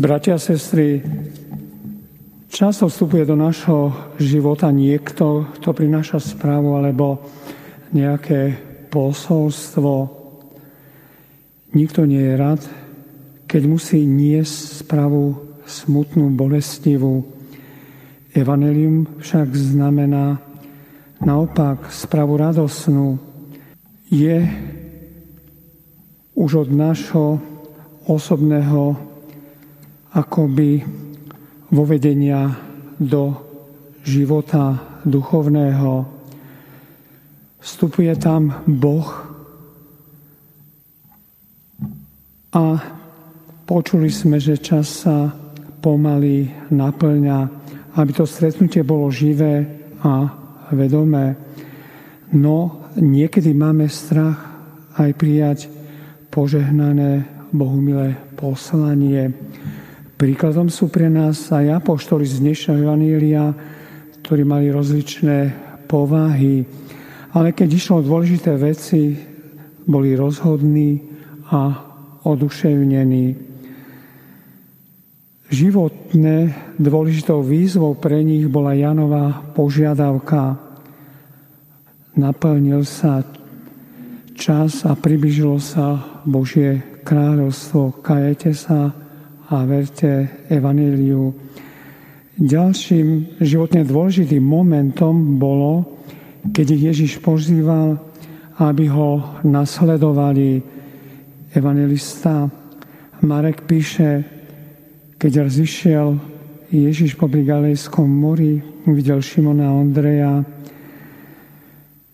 Bratia a sestry, často vstupuje do našho života niekto, kto prináša správu alebo nejaké posolstvo. Nikto nie je rád, keď musí niesť správu smutnú, bolestivú. Evangelium však znamená naopak správu radosnú. Je už od nášho osobného akoby vovedenia do života duchovného. Vstupuje tam Boh a počuli sme, že čas sa pomaly naplňa, aby to stretnutie bolo živé a vedomé. No niekedy máme strach aj prijať požehnané Bohumilé poslanie. Príkladom sú pre nás aj apoštoli z dnešného Evanília, ktorí mali rozličné povahy, ale keď išlo o dôležité veci, boli rozhodní a oduševnení. Životné dôležitou výzvou pre nich bola Janová požiadavka. Naplnil sa čas a približilo sa Božie kráľovstvo. Kajete sa a verte Evaníliu. Ďalším životne dôležitým momentom bolo, keď Ježiš pozýval, aby ho nasledovali. Evangelista Marek píše, keď rozišiel Ježiš po Galejskom mori, videl Šimona a Ondreja.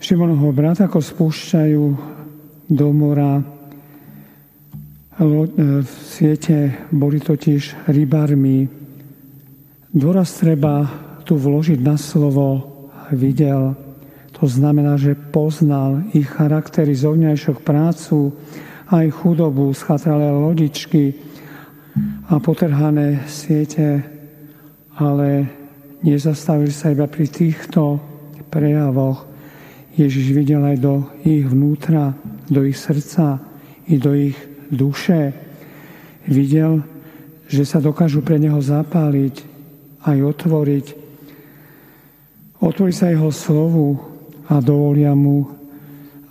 Šimonovho brata ako spúšťajú do mora v siete boli totiž rybármi. Dôraz treba tu vložiť na slovo videl. To znamená, že poznal ich charaktery, zovňajšok prácu, aj chudobu, schatralé lodičky a potrhané siete, ale nezastavili sa iba pri týchto prejavoch. Ježiš videl aj do ich vnútra, do ich srdca i do ich duše. Videl, že sa dokážu pre neho zapáliť, aj otvoriť. Otvorí sa jeho slovu a dovolia mu,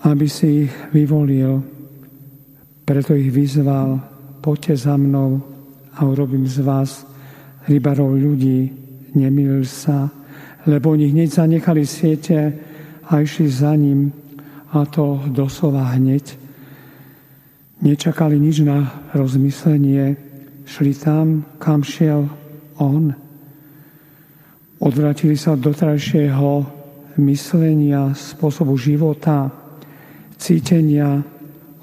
aby si ich vyvolil. Preto ich vyzval, poďte za mnou a urobím z vás rybarov ľudí. Nemýlil sa, lebo oni hneď zanechali siete a išli za ním, a to doslova hneď. Nečakali nič na rozmyslenie, šli tam, kam šiel on. Odvratili sa od dotrajšieho myslenia, spôsobu života, cítenia,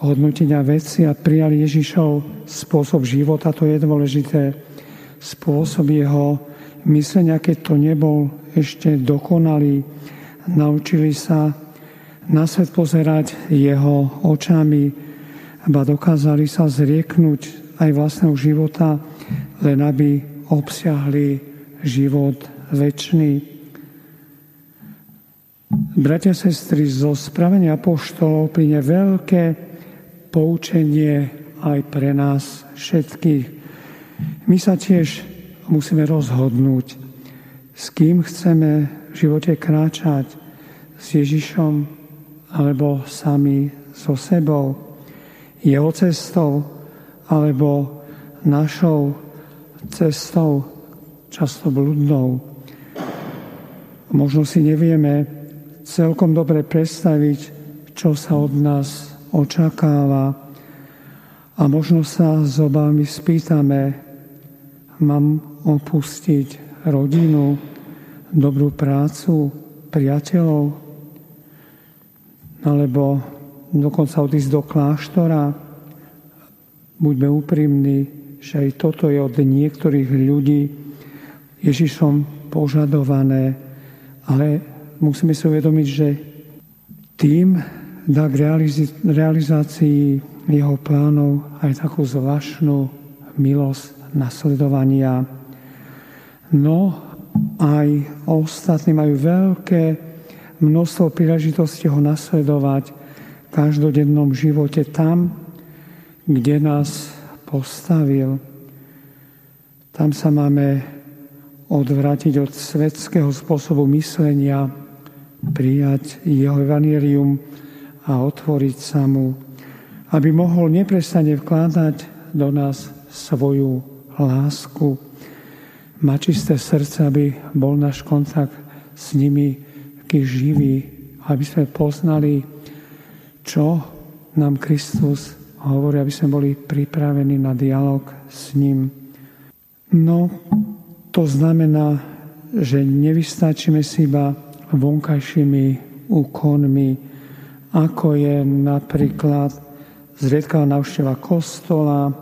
hodnotenia veci a prijali Ježišov spôsob života, to je dôležité, spôsob jeho myslenia, keď to nebol ešte dokonalý. Naučili sa na svet pozerať jeho očami, ba dokázali sa zrieknúť aj vlastného života, len aby obsiahli život väčší. Bratia, sestry, zo spravenia apoštolov plyne veľké poučenie aj pre nás všetkých. My sa tiež musíme rozhodnúť, s kým chceme v živote kráčať, s Ježišom alebo sami so sebou jeho cestou alebo našou cestou, často bludnou. Možno si nevieme celkom dobre predstaviť, čo sa od nás očakáva. A možno sa s obami spýtame, mám opustiť rodinu, dobrú prácu, priateľov, alebo dokonca odísť do kláštora. Buďme úprimní, že aj toto je od niektorých ľudí Ježišom požadované, ale musíme si uvedomiť, že tým dá k realizácii jeho plánov aj takú zvláštnu milosť nasledovania. No aj ostatní majú veľké množstvo príležitosti ho nasledovať, každodennom živote tam, kde nás postavil. Tam sa máme odvrátiť od svetského spôsobu myslenia, prijať jeho evanílium a otvoriť sa mu, aby mohol neprestane vkladať do nás svoju lásku, mať čisté srdce, aby bol náš kontakt s nimi taký živý, aby sme poznali, čo nám Kristus hovorí, aby sme boli pripravení na dialog s ním. No, to znamená, že nevystačíme si iba vonkajšími úkonmi, ako je napríklad zriedkavá návšteva kostola,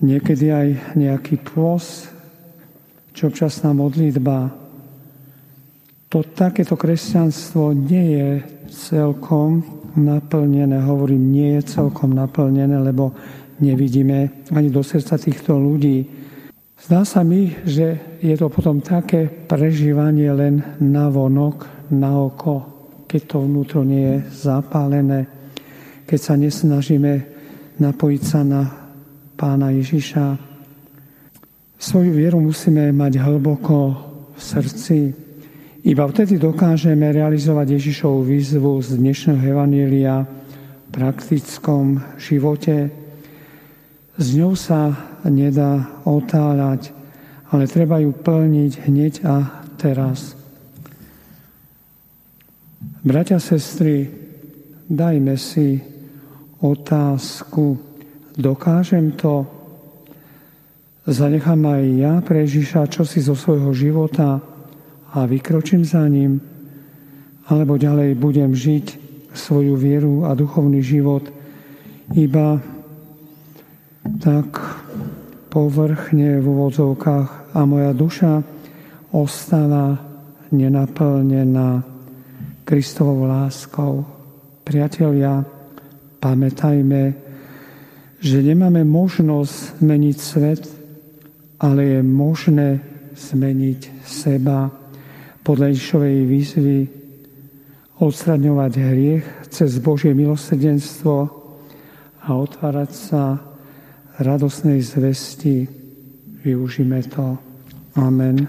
niekedy aj nejaký pôs, čo občasná modlitba. To takéto kresťanstvo nie je celkom naplnené, hovorím, nie je celkom naplnené, lebo nevidíme ani do srdca týchto ľudí. Zdá sa mi, že je to potom také prežívanie len na vonok, na oko, keď to vnútro nie je zapálené, keď sa nesnažíme napojiť sa na pána Ježiša. Svoju vieru musíme mať hlboko v srdci. Iba vtedy dokážeme realizovať Ježišovu výzvu z dnešného Evanília v praktickom živote, s ňou sa nedá otáľať, ale treba ju plniť hneď a teraz. Bratia, sestry, dajme si otázku. Dokážem to? Zanechám aj ja pre Ježiša čosi zo svojho života a vykročím za ním? Alebo ďalej budem žiť svoju vieru a duchovný život iba tak povrchne v úvodzovkách a moja duša ostáva nenaplnená Kristovou láskou. Priatelia, pamätajme, že nemáme možnosť zmeniť svet, ale je možné zmeniť seba podľa Ježišovej výzvy, odstraňovať hriech cez Božie milosrdenstvo a otvárať sa radosnej zvesti. Využíme to. Amen.